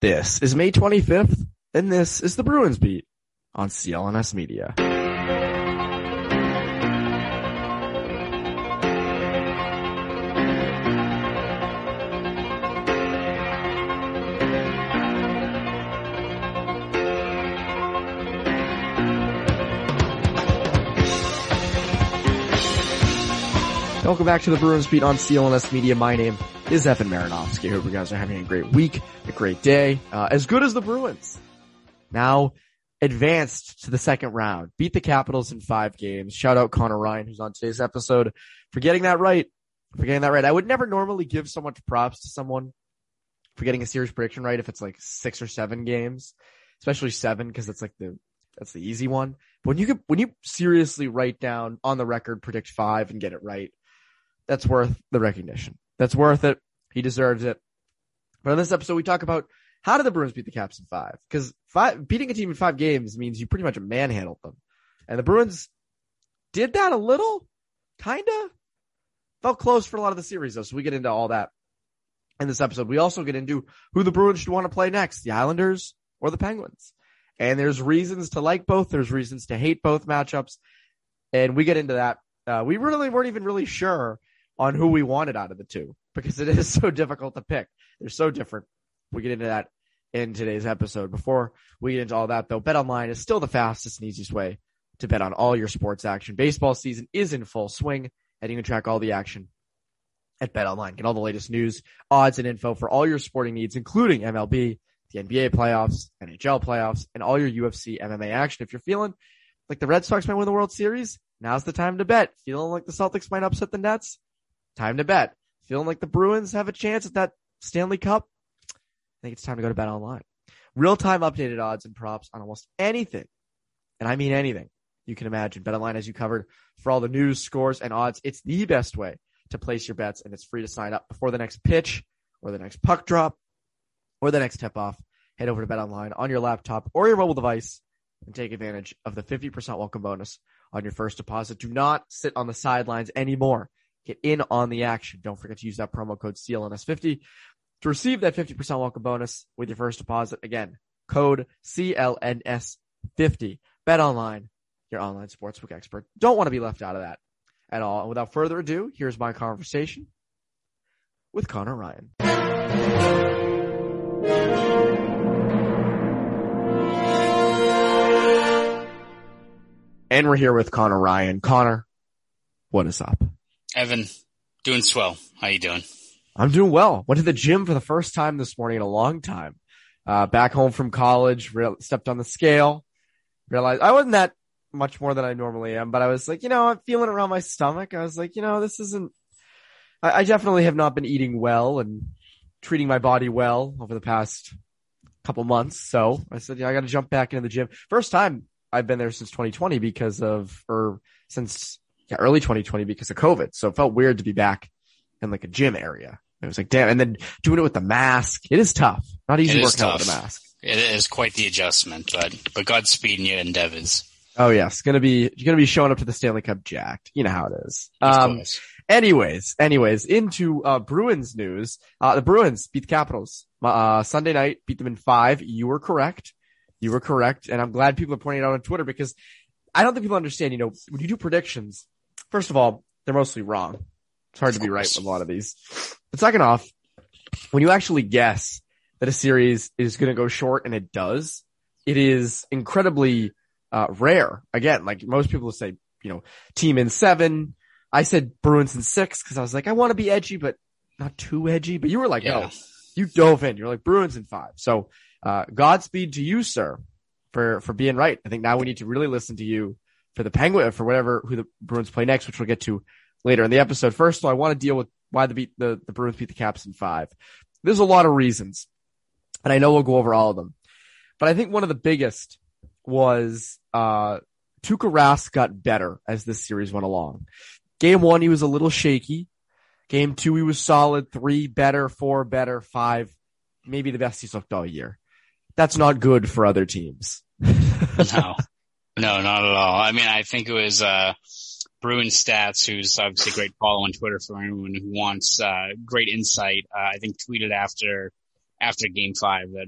This is May 25th, and this is the Bruins Beat on CLNS Media. Welcome back to the Bruins Beat on CLNS Media. My name is Evan Marinofsky. Hope you guys are having a great week, a great day, uh, as good as the Bruins. Now advanced to the second round, beat the Capitals in five games. Shout out Conor Ryan, who's on today's episode for getting that right. For getting that right. I would never normally give so much props to someone for getting a series prediction right if it's like six or seven games, especially seven because it's like the that's the easy one. But when you can, when you seriously write down on the record predict five and get it right, that's worth the recognition. That's worth it. He deserves it. But in this episode, we talk about how did the Bruins beat the Caps in five? Because five, beating a team in five games means you pretty much manhandled them. And the Bruins did that a little, kinda. Felt close for a lot of the series though, so we get into all that in this episode. We also get into who the Bruins should want to play next, the Islanders or the Penguins. And there's reasons to like both, there's reasons to hate both matchups. And we get into that. Uh, we really weren't even really sure on who we wanted out of the two because it is so difficult to pick. They're so different. We get into that in today's episode. Before we get into all that though, BetOnline is still the fastest and easiest way to bet on all your sports action. Baseball season is in full swing and you can track all the action at BetOnline. Get all the latest news, odds, and info for all your sporting needs, including MLB, the NBA playoffs, NHL playoffs, and all your UFC MMA action. If you're feeling like the Red Sox might win the World Series, now's the time to bet. Feeling like the Celtics might upset the Nets? Time to bet. Feeling like the Bruins have a chance at that Stanley Cup? I think it's time to go to BetOnline. Real time updated odds and props on almost anything. And I mean anything you can imagine. BetOnline has you covered for all the news, scores, and odds. It's the best way to place your bets, and it's free to sign up before the next pitch or the next puck drop or the next tip off. Head over to BetOnline on your laptop or your mobile device and take advantage of the 50% welcome bonus on your first deposit. Do not sit on the sidelines anymore. Get in on the action. Don't forget to use that promo code CLNS50 to receive that 50% welcome bonus with your first deposit. Again, code CLNS50. BetOnline, your online sportsbook expert. Don't want to be left out of that at all. And without further ado, here's my conversation with Conor Ryan. And we're here with Conor Ryan. Conor, what is up? Evan, doing swell. How you doing? I'm doing well. Went to the gym for the first time this morning in a long time. Uh, back home from college, re- stepped on the scale, realized I wasn't that much more than I normally am, but I was like, you know, I'm feeling around my stomach. I was like, you know, this isn't, I, I definitely have not been eating well and treating my body well over the past couple months. So I said, yeah, I got to jump back into the gym. First time I've been there since 2020 because of, or since yeah, early 2020 because of COVID. So it felt weird to be back in like a gym area. It was like, damn. And then doing it with the mask. It is tough. Not easy working out with a mask. It is quite the adjustment, but, but Godspeed in your endeavors. Oh yes. Gonna be, you're gonna be showing up to the Stanley Cup jacked. You know how it is. Um, anyways, anyways, into, uh, Bruins news. Uh, the Bruins beat the Capitals, uh, Sunday night, beat them in five. You were correct. You were correct. And I'm glad people are pointing it out on Twitter because I don't think people understand, you know, when you do predictions, first of all, they're mostly wrong. It's hard to be right with a lot of these. But second off, when you actually guess that a series is going to go short and it does, it is incredibly uh, rare. Again, like most people say, you know, team in seven. I said Bruins in six because I was like, I want to be edgy, but not too edgy. But you were like, yeah. no, you dove in. You're like Bruins in five. So, uh, Godspeed to you, sir, for, for being right. I think now we need to really listen to you for the Penguin, for whatever, who the Bruins play next, which we'll get to later in the episode. First of all, I want to deal with why the beat, the, the Bruins beat the Caps in five. There's a lot of reasons and I know we'll go over all of them, but I think one of the biggest was, uh, Tuukka Rask got better as this series went along. Game one, he was a little shaky. Game two, he was solid. Three, better. Four, better. Five, maybe the best he's looked all year. That's not good for other teams. no, no, not at all. I mean, I think it was, uh, Bruin Stats, who's obviously a great follow on Twitter for anyone who wants, uh, great insight. Uh, I think tweeted after, after game five that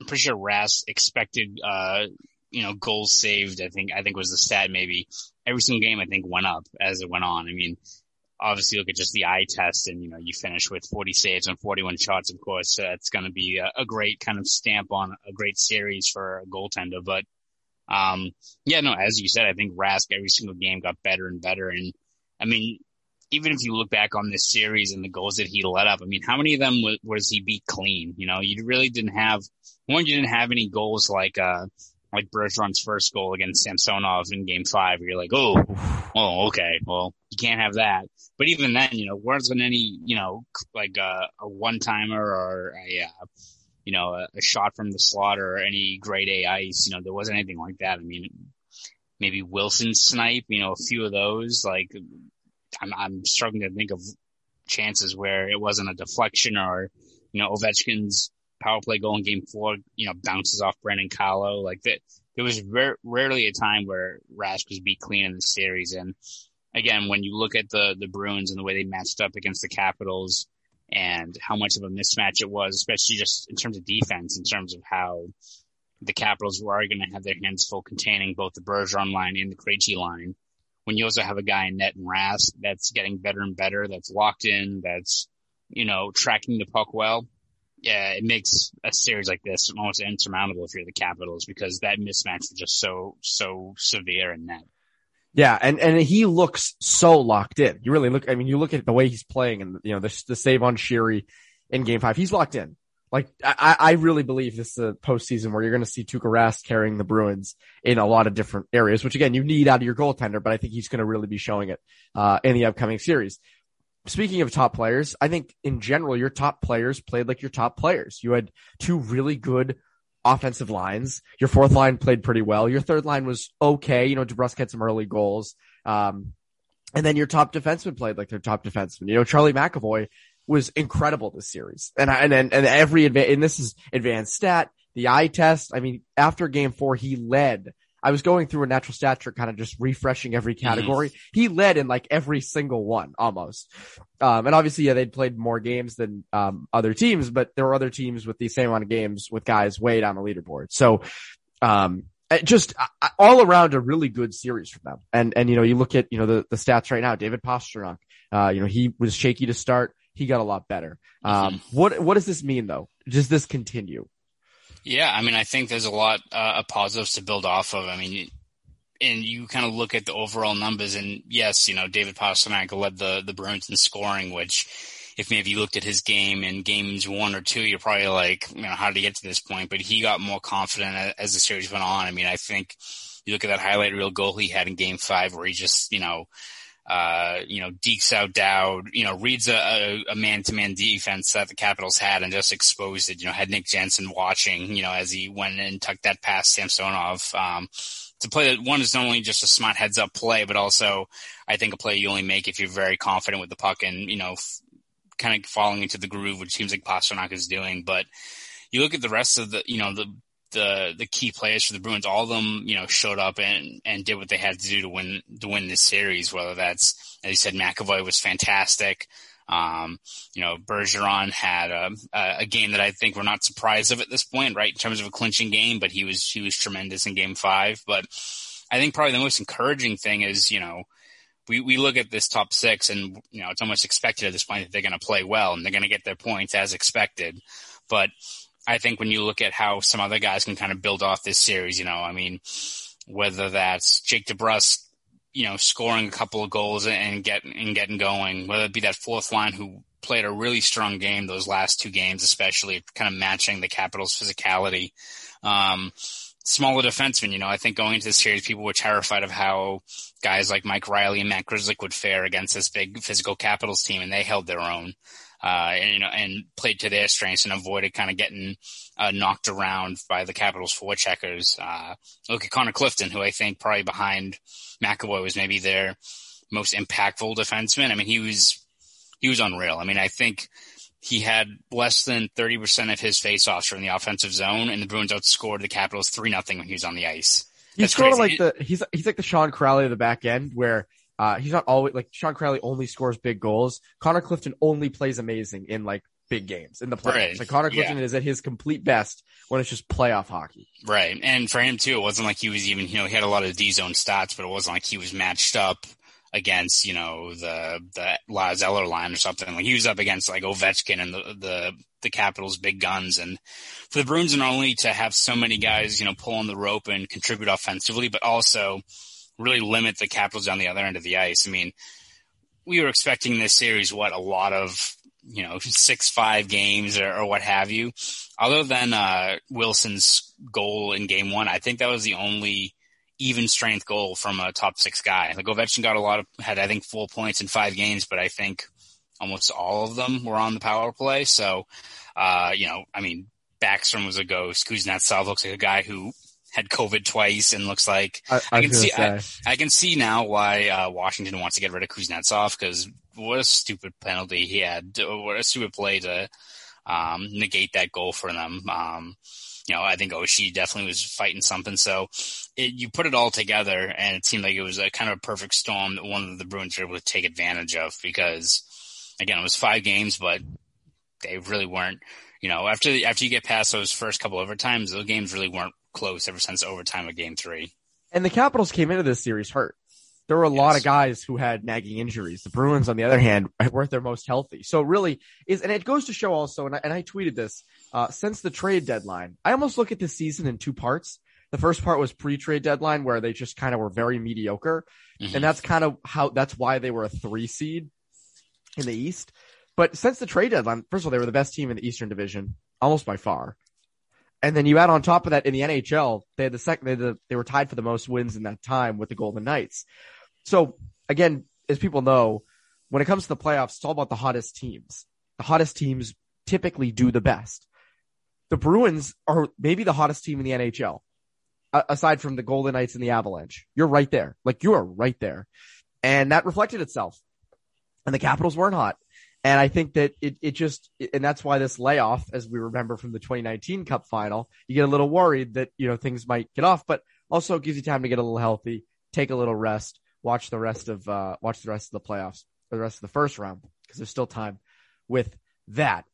I'm pretty sure Rask expected, uh, you know, goals saved. I think, I think was the stat maybe every single game I think went up as it went on. I mean, obviously look at just the eye test and, you know, you finish with 40 saves and 41 shots. Of course, uh, it's going to be a, a, great kind of stamp on a great series for a goaltender. But, um, yeah, no, as you said, I think Rask every single game got better and better. And I mean, even if you look back on this series and the goals that he let up, I mean, how many of them was, was he beat clean? You know, you really didn't have one. You didn't have any goals like uh like Bergeron's first goal against Samsonov in Game Five. Where you're like, oh, oh, okay, well, you can't have that. But even then, you know, wasn't any, you know, like a, a one timer or a, uh, you know, a, a, shot from the slot or any grade A ice. You know, there wasn't anything like that. I mean, maybe Wilson snipe, you know, a few of those, like I'm, I'm struggling to think of chances where it wasn't a deflection or, you know, Ovechkin's power play goal in game four, you know, bounces off Brandon Carlo. Like that, there was ver- rarely a time where Rask was beat clean in the series. And again, when you look at the, the Bruins and the way they matched up against the Capitals and how much of a mismatch it was, especially just in terms of defense, in terms of how the Capitals were going to have their hands full containing both the Bergeron line and the Krejci line when you also have a guy in net and Rask that's getting better and better, that's locked in, that's, you know, tracking the puck well, yeah, it makes a series like this almost insurmountable if you're the Capitals because that mismatch is just so, so severe in net. Yeah, and and he looks so locked in. You really look. I mean, you look at the way he's playing, and you know the the save on Sheary in Game Five. He's locked in. Like I, I really believe this is a postseason where you're going to see Tuukka Rask carrying the Bruins in a lot of different areas, which again you need out of your goaltender, but I think he's going to really be showing it uh, in the upcoming series. Speaking of top players, I think in general your top players played like your top players. You had two really good offensive lines. Your fourth line played pretty well. Your third line was okay. You know, DeBrusk had some early goals. Um, and then your top defenseman played like their top defenseman. You know, Charlie McAvoy was incredible this series. And and and, and every adva- and this is advanced stat, the eye test. I mean, after game four, he led. I was going through a natural stat trick, kind of just refreshing every mm-hmm. category. Mm-hmm. He led in like every single one almost. Um, and obviously, yeah, they'd played more games than, um, other teams, but there were other teams with the same amount of games with guys way down the leaderboard. So, um, just uh, all around a really good series for them. And, and, you know, you look at, you know, the, the stats right now, David Pastrnak, uh, you know, he was shaky to start he got a lot better. Um, mm-hmm. what what does this mean though? Does this continue? Yeah, I mean, I think there's a lot uh, of positives to build off of. I mean, and you kind of look at the overall numbers, and yes, you know, David Pastrnak led the the Bruins in scoring, which if maybe you looked at his game in games one or two, you're probably like, you know, how did he get to this point? But he got more confident as the series went on. I mean, I think you look at that highlight reel goal he had in game five where he just, you know, uh, you know, dekes out Dowd, you know, reads a, a man-to-man defense that the Capitals had and just exposed it, you know, had Nick Jensen watching, you know, as he went and tucked that past Samsonov. Um, to play that one is not only just a smart heads up play, but also I think a play you only make if you're very confident with the puck and, you know, f- kind of falling into the groove, which seems like Pastrnak is doing. But you look at the rest of the, you know, the the the key players for the Bruins, all of them, you know, showed up and and did what they had to do to win to win this series. Whether that's, as you said, McAvoy was fantastic. Um, you know, Bergeron had a, a game that I think we're not surprised of at this point, right? In terms of a clinching game, but he was he was tremendous in Game Five. But I think probably the most encouraging thing is, you know, we, we look at this top six and, you know, it's almost expected at this point that they're going to play well and they're going to get their points as expected. But I think when you look at how some other guys can kind of build off this series, you know, I mean, whether that's Jake DeBrusk, you know, scoring a couple of goals and getting and getting going, whether it be that fourth line who played a really strong game those last two games, especially kind of matching the Capitals' physicality. Um, smaller defensemen, you know, I think going into this series, people were terrified of how guys like Mike Reilly and Matt Grzelcyk would fare against this big physical Capitals team, and they held their own uh, and, you know, and played to their strengths and avoided kind of getting uh, knocked around by the Capitals forecheckers. Uh, look at Connor Clifton, who I think probably behind McAvoy was maybe their most impactful defenseman. I mean, he was he was unreal. I mean, I think he had less than 30% of his faceoffs from the offensive zone, and the Bruins outscored the Capitals 3 nothing when he was on the ice. He's sort of like the he's he's like the Sean Kuraly of the back end, where uh, he's not always like Sean Kuraly only scores big goals. Connor Clifton only plays amazing in like big games in the playoffs. Right. Like Connor Yeah. Clifton is at his complete best when it's just playoff hockey. Right. And for him too, it wasn't like he was even, you know, he had a lot of D zone stats, but it wasn't like he was matched up against, you know, the, the Lars Eller line or something. Like he was up against like Ovechkin and the, the, the Capitals big guns. And for the Bruins not only to have so many guys, you know, pulling the rope and contribute offensively, but also really limit the Capitals on the other end of the ice. I mean, we were expecting this series, what, a lot of, you know, six, five games or, or what have you. Other than, uh, Wilson's goal in game one, I think that was the only even strength goal from a top six guy. Like Ovechkin got a lot of, had, I think, full points in five games, but I think almost all of them were on the power play. So, uh, you know, I mean, Backstrom was a ghost. Kuznetsov looks like a guy who had COVID twice and looks like I, I I can see- gonna. I can see now why uh, Washington wants to get rid of Kuznetsov because what a stupid penalty he had. What a stupid play to um, negate that goal for them. Um, you know, I think Oshie definitely was fighting something. So it, you put it all together, and it seemed like it was a kind of a perfect storm that one of the Bruins were able to take advantage of because, again, it was five games, but they really weren't. You know, after the, after you get past those first couple overtimes, those games really weren't close ever since overtime of Game Three. And the Capitals came into this series hurt. There were a lot of guys who had nagging injuries. The Bruins, on the other hand, were at their most healthy. So really is, and it goes to show also, and I, and I tweeted this, uh, since the trade deadline, I almost look at this season in two parts. The first part was pre-trade deadline where they just kind of were very mediocre. Mhm. And that's kind of how, that's why they were a three seed in the East. But since the trade deadline, first of all, they were the best team in the Eastern Division, almost by far. And then you add on top of that in the NHL, they had the second, they, the, they were tied for the most wins in that time with the Golden Knights. So again, as people know, when it comes to the playoffs, it's all about the hottest teams. The hottest teams typically do the best. The Bruins are maybe the hottest team in the NHL, aside from the Golden Knights and the Avalanche. You're right there. Like you are right there. And that reflected itself. And the Capitals weren't hot. And I think that it, it just, and that's why this layoff, as we remember from the 2019 Cup final, you get a little worried that, you know, things might get off, but also gives you time to get a little healthy, take a little rest, watch the rest of, uh, watch the rest of the playoffs or the rest of the first round because there's still time with that.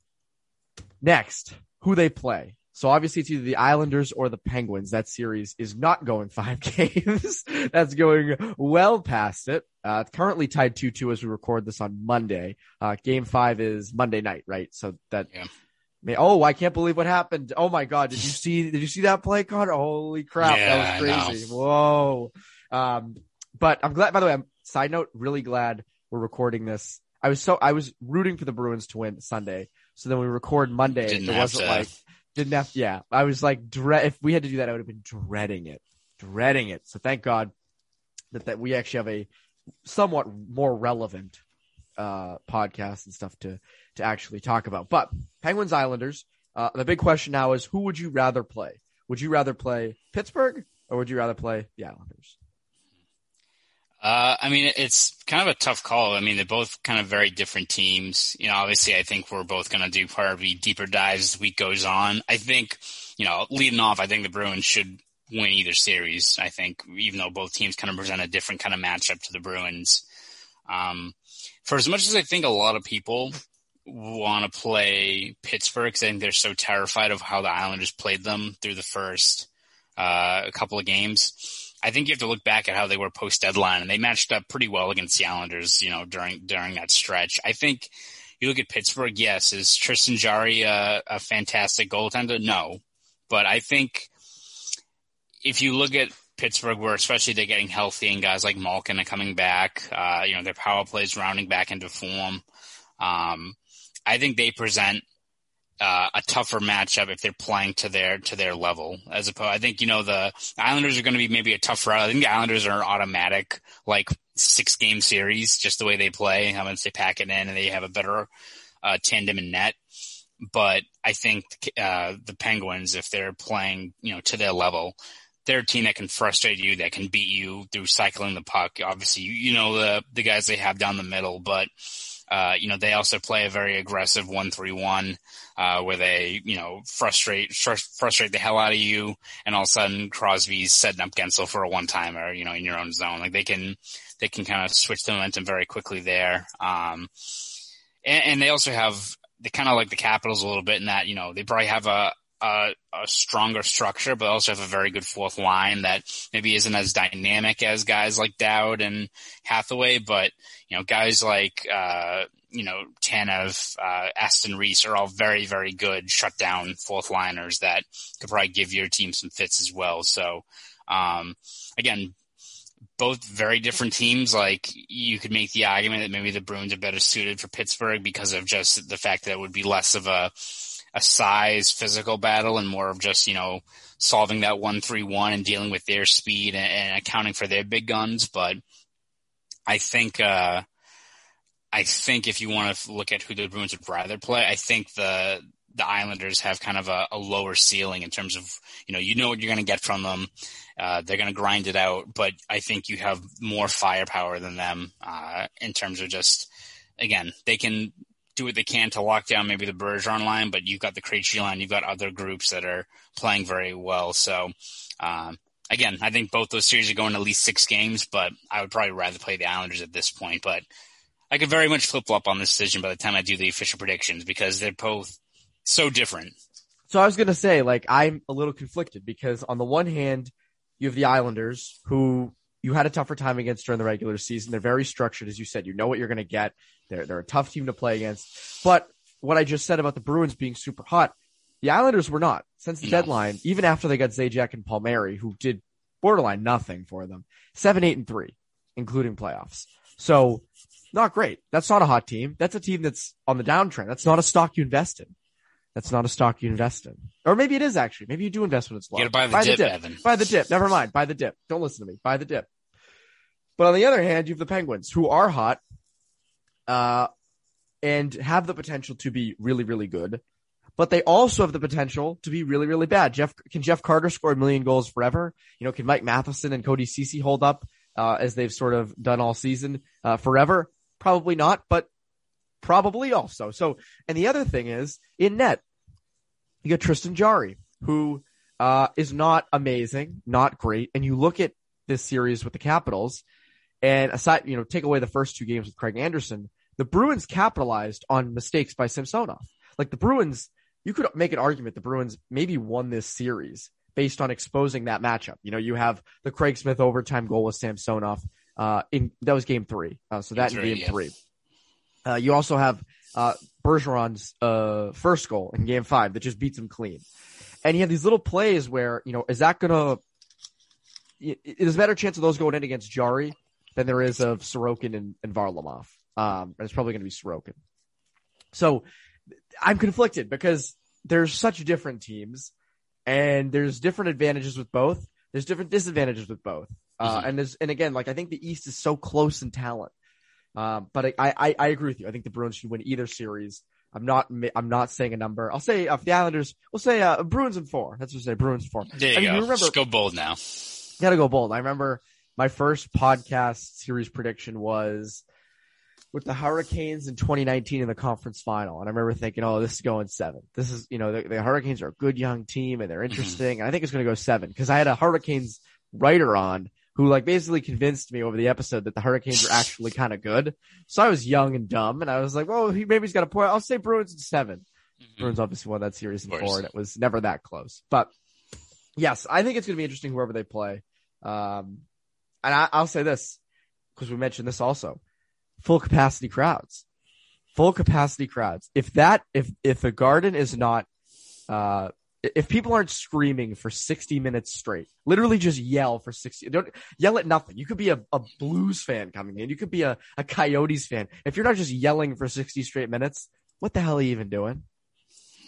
Next, who they play. So obviously it's either the Islanders or the Penguins. That series is not going five games. That's going well past it. Uh, it's currently tied 2-2 as we record this on Monday. Uh, game five is Monday night, right? So that, Yeah. May- oh, I can't believe what happened. Oh my God. Did you see, did you see that play, Conor? Holy crap. Yeah, that was crazy. Whoa. Um, but I'm glad, by the way, I'm side note, really glad we're recording this. I was so, I was rooting for the Bruins to win Sunday. So then we record Monday. Didn't it wasn't to. like, didn't have, yeah, I was like, if we had to do that, I would have been dreading it, dreading it. So thank God that, that we actually have a somewhat more relevant, uh, podcast and stuff to, to actually talk about. But Penguins Islanders, uh, the big question now is who would you rather play? Would you rather play Pittsburgh or would you rather play the Islanders? Uh, I mean, it's kind of a tough call. I mean, they're both kind of very different teams. You know, obviously, I think we're both going to do probably deeper dives as the week goes on. I think, you know, leading off, I think the Bruins should win either series. I think, even though both teams kind of present a different kind of matchup to the Bruins. Um, for as much as I think a lot of people want to play Pittsburgh, I think they're so terrified of how the Islanders played them through the first uh, couple of games. I think you have to look back at how they were post deadline, and they matched up pretty well against the Islanders. You know, during during that stretch, I think you look at Pittsburgh. Yes, is Tristan Jarry a, a fantastic goaltender? No, but I think if you look at Pittsburgh, where especially they're getting healthy and guys like Malkin are coming back, uh, you know, their power plays rounding back into form. Um, I think they present uh, a tougher matchup if they're playing to their to their level. As opposed, I think you know the Islanders are going to be maybe a tough route. I think the Islanders are an automatic like six game series, just the way they play. How much they pack it in, and they have a better uh, tandem in net. But I think uh, the Penguins, if they're playing, you know, to their level, they're a team that can frustrate you, that can beat you through cycling the puck. Obviously, you, you know the the guys they have down the middle, but uh, you know they also play a very aggressive one three one, uh, where they you know frustrate fr- frustrate the hell out of you, and all of a sudden Crosby's setting up Guentzel for a one timer, you know, in your own zone. Like they can they can kind of switch the momentum very quickly there. Um, and, and they also have they kind of like the Capitals a little bit in that you know they probably have a a, a, stronger structure, but also have a very good fourth line that maybe isn't as dynamic as guys like Dowd and Hathaway, but you know, guys like, uh, you know, Tanev, uh, Aston Reese are all very, very good shutdown fourth liners that could probably give your team some fits as well. So, um, again, both very different teams. Like you could make the argument that maybe the Bruins are better suited for Pittsburgh because of just the fact that it would be less of a, a size physical battle and more of just, you know, solving that one three one and dealing with their speed and, and, accounting for their big guns. But I think, uh, I think if you want to look at who the Bruins would rather play, I think the the Islanders have kind of a, a lower ceiling in terms of you know you know what you're going to get from them. Uh, they're going to grind it out, but I think you have more firepower than them uh, in terms of just again they can do what they can to lock down maybe the Bergeron line, but you've got the Krejci line, you've got other groups that are playing very well. So, um, again, I think both those series are going to at least six games, but I would probably rather play the Islanders at this point. But I could very much flip flop on this decision by the time I do the official predictions because they're both so different. So I was going to say, like, I'm a little conflicted because on the one hand, you have the Islanders who you had a tougher time against during the regular season. They're very structured, as you said. You know what you're going to get. They're they're a tough team to play against. But what I just said about the Bruins being super hot, the Islanders were not since the no. deadline. Even after they got Zajac and Palmieri, who did borderline nothing for them, seven, eight, and three, including playoffs. So not great. That's not a hot team. That's a team that's on the downtrend. That's not a stock you invest in. That's not a stock you invest in. Or maybe it is actually. Maybe you do invest when it's low. You buy the, buy dip, the dip, Evan. Buy the dip. Never mind. Buy the dip. Don't listen to me. Buy the dip. But on the other hand, you have the Penguins who are hot, uh, and have the potential to be really, really good. But they also have the potential to be really, really bad. Jeff, can Jeff Carter score a million goals forever? You know, can Mike Matheson and Cody Ceci hold up, uh, as they've sort of done all season, uh, forever? Probably not, but probably also. So, and the other thing is in net, you got Tristan Jarry, who, uh, is not amazing, not great. And you look at this series with the Capitals and aside, you know, take away the first two games with Craig Anderson, the Bruins capitalized on mistakes by Samsonov. Like the Bruins, you could make an argument the Bruins maybe won this series based on exposing that matchup. You know, you have the Craig Smith overtime goal with Samsonov. Uh, in that was game three. Uh, so that in game three. Uh, you also have uh, Bergeron's uh, first goal in game five that just beats him clean. And you have these little plays where, you know, is that going to, there's a better chance of those going in against Jarry than there is of Sorokin and, and Varlamov. Um, and it's probably going to be Sorokin. So I'm conflicted because there's such different teams and there's different advantages with both. There's different disadvantages with both. Uh, mm-hmm. and there's, and again, like I think the East is so close in talent. Um, but I, I, I agree with you. I think the Bruins should win either series. I'm not, I'm not saying a number. I'll say, uh, the Islanders, we'll say, uh, Bruins in four. That's what I say, Bruins in four. There you I mean, go. You remember, Just go bold now. Gotta go bold. I remember my first podcast series prediction was with the Hurricanes in 2019 in the conference final. And I remember thinking, oh, this is going seven. This is, you know, the, the Hurricanes are a good young team and they're mm-hmm. interesting. and I think it's going to go seven because I had a Hurricanes writer on who like basically convinced me over the episode that the Hurricanes are actually kind of good. So I was young and dumb and I was like, well, he maybe he's got a point. I'll say Bruins in 7 mm-hmm. Bruins obviously won that series in four and it was never that close. But yes, I think it's going to be interesting whoever they play. Um, and I, I, will say this because we mentioned this also: full capacity crowds, full capacity crowds. If that, if if the garden is not, uh, if people aren't screaming for 60 minutes straight, literally just yell for 60, don't yell at nothing. You could be a, a blues fan coming in. You could be a, a coyotes fan. If you're not just yelling for 60 straight minutes, what the hell are you even doing?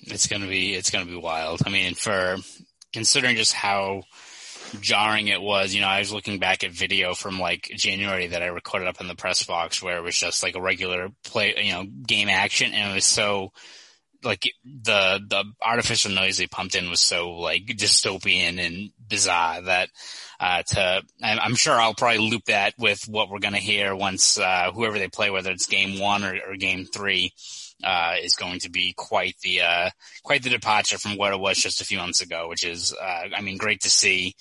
It's going to be, it's going to be wild. I mean, for considering just how jarring it was. You know, I was looking back at video from like January that I recorded up in the press box where it was just like a regular play, you know, game action, and it was so like the the artificial noise they pumped in was so like dystopian and bizarre that uh, to I'm sure I'll probably loop that with what we're gonna hear once uh, whoever they play, whether it's game one or, or game three. Uh, is going to be quite the uh, quite the departure from what it was just a few months ago, which is, uh, I mean, great to see.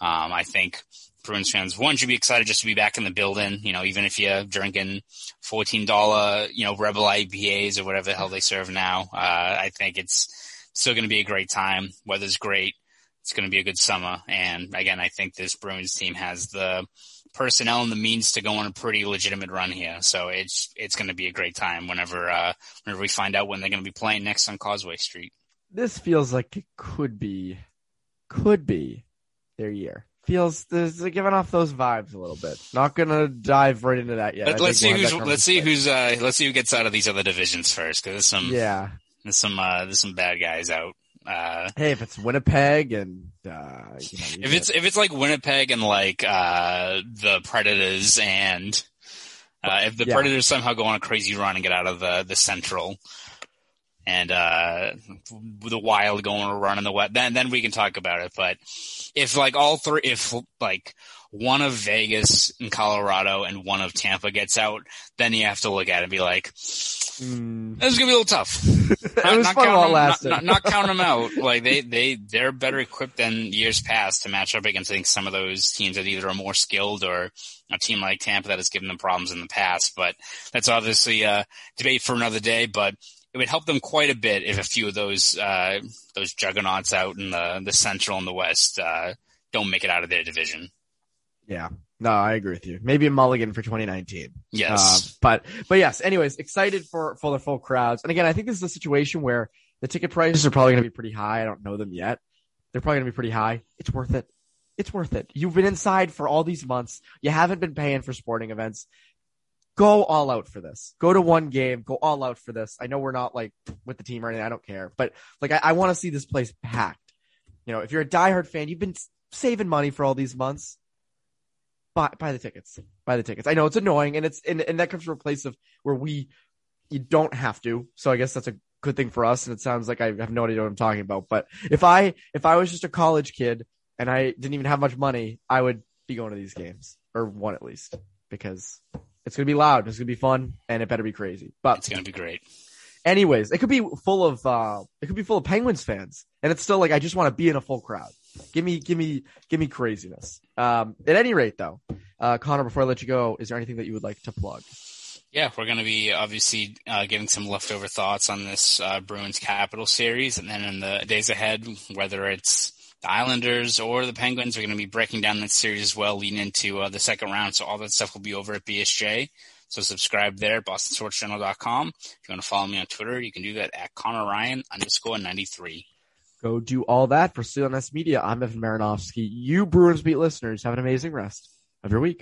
Um, I think Bruins fans, one should be excited just to be back in the building. You know, even if you're drinking fourteen dollar, you know, Rebel IPAs or whatever the hell they serve now. Uh, I think it's still going to be a great time. Weather's great. It's going to be a good summer. And again, I think this Bruins team has the personnel and the means to go on a pretty legitimate run here. So it's it's going to be a great time whenever uh, whenever we find out when they're going to be playing next on Causeway Street. This feels like it could be, could be their year feels there's giving off those vibes a little bit. Not gonna dive right into that yet. Let, us see we'll who's let's see who's uh let's see who gets out of these other divisions first because there's some yeah there's some uh there's some bad guys out. Uh, hey, if it's Winnipeg and uh, you know, if it's if it's like Winnipeg and like uh the Predators and uh, if the yeah. Predators somehow go on a crazy run and get out of the the Central, and uh, the Wild going on a run in the West, then then we can talk about it. But if like all three, if like one of Vegas and Colorado and one of Tampa gets out, then you have to look at it and be like, mm. this is gonna be a little tough. not, not, count them, not, not, not count them out. Like they they they're better equipped than years past to match up against I think some of those teams that either are more skilled or a team like Tampa that has given them problems in the past. But that's obviously a debate for another day. But it would help them quite a bit if a few of those uh, those juggernauts out in the the Central and the West uh, don't make it out of their division. Yeah, no, I agree with you. Maybe a mulligan for 2019. Yes, uh, but but yes. Anyways, excited for for the full crowds. And again, I think this is a situation where the ticket prices are probably going to be pretty high. I don't know them yet. They're probably going to be pretty high. It's worth it. It's worth it. You've been inside for all these months. You haven't been paying for sporting events go all out for this. Go to one game, go all out for this. I know we're not like with the team or anything. I don't care, but like I, I want to see this place packed. You know, if you're a diehard fan, you've been saving money for all these months. Buy, buy the tickets. Buy the tickets. I know it's annoying, and it's and, and that comes from a place of where we you don't have to. So I guess that's a good thing for us. And it sounds like I have no idea what I'm talking about. But if I if I was just a college kid and I didn't even have much money, I would be going to these games or one at least because it's gonna be loud. It's gonna be fun, and it better be crazy. But it's gonna be great. Anyways, it could be full of uh, it could be full of Penguins fans, and it's still like I just want to be in a full crowd. Give me, give me, give me craziness. Um, at any rate, though, uh, Conor, before I let you go, is there anything that you would like to plug? Yeah, we're going to be obviously uh, giving some leftover thoughts on this uh, Bruins Capital series, and then in the days ahead, whether it's the Islanders or the Penguins we're going to be breaking down that series as well, leading into uh, the second round. So all that stuff will be over at BSJ. So subscribe there, bostonsportsjournal.com. If you want to follow me on Twitter, you can do that at Conor Ryan underscore 93. Go do all that for CLNS Media. I'm Evan Marinofsky. You Bruins Beat listeners have an amazing rest of your week.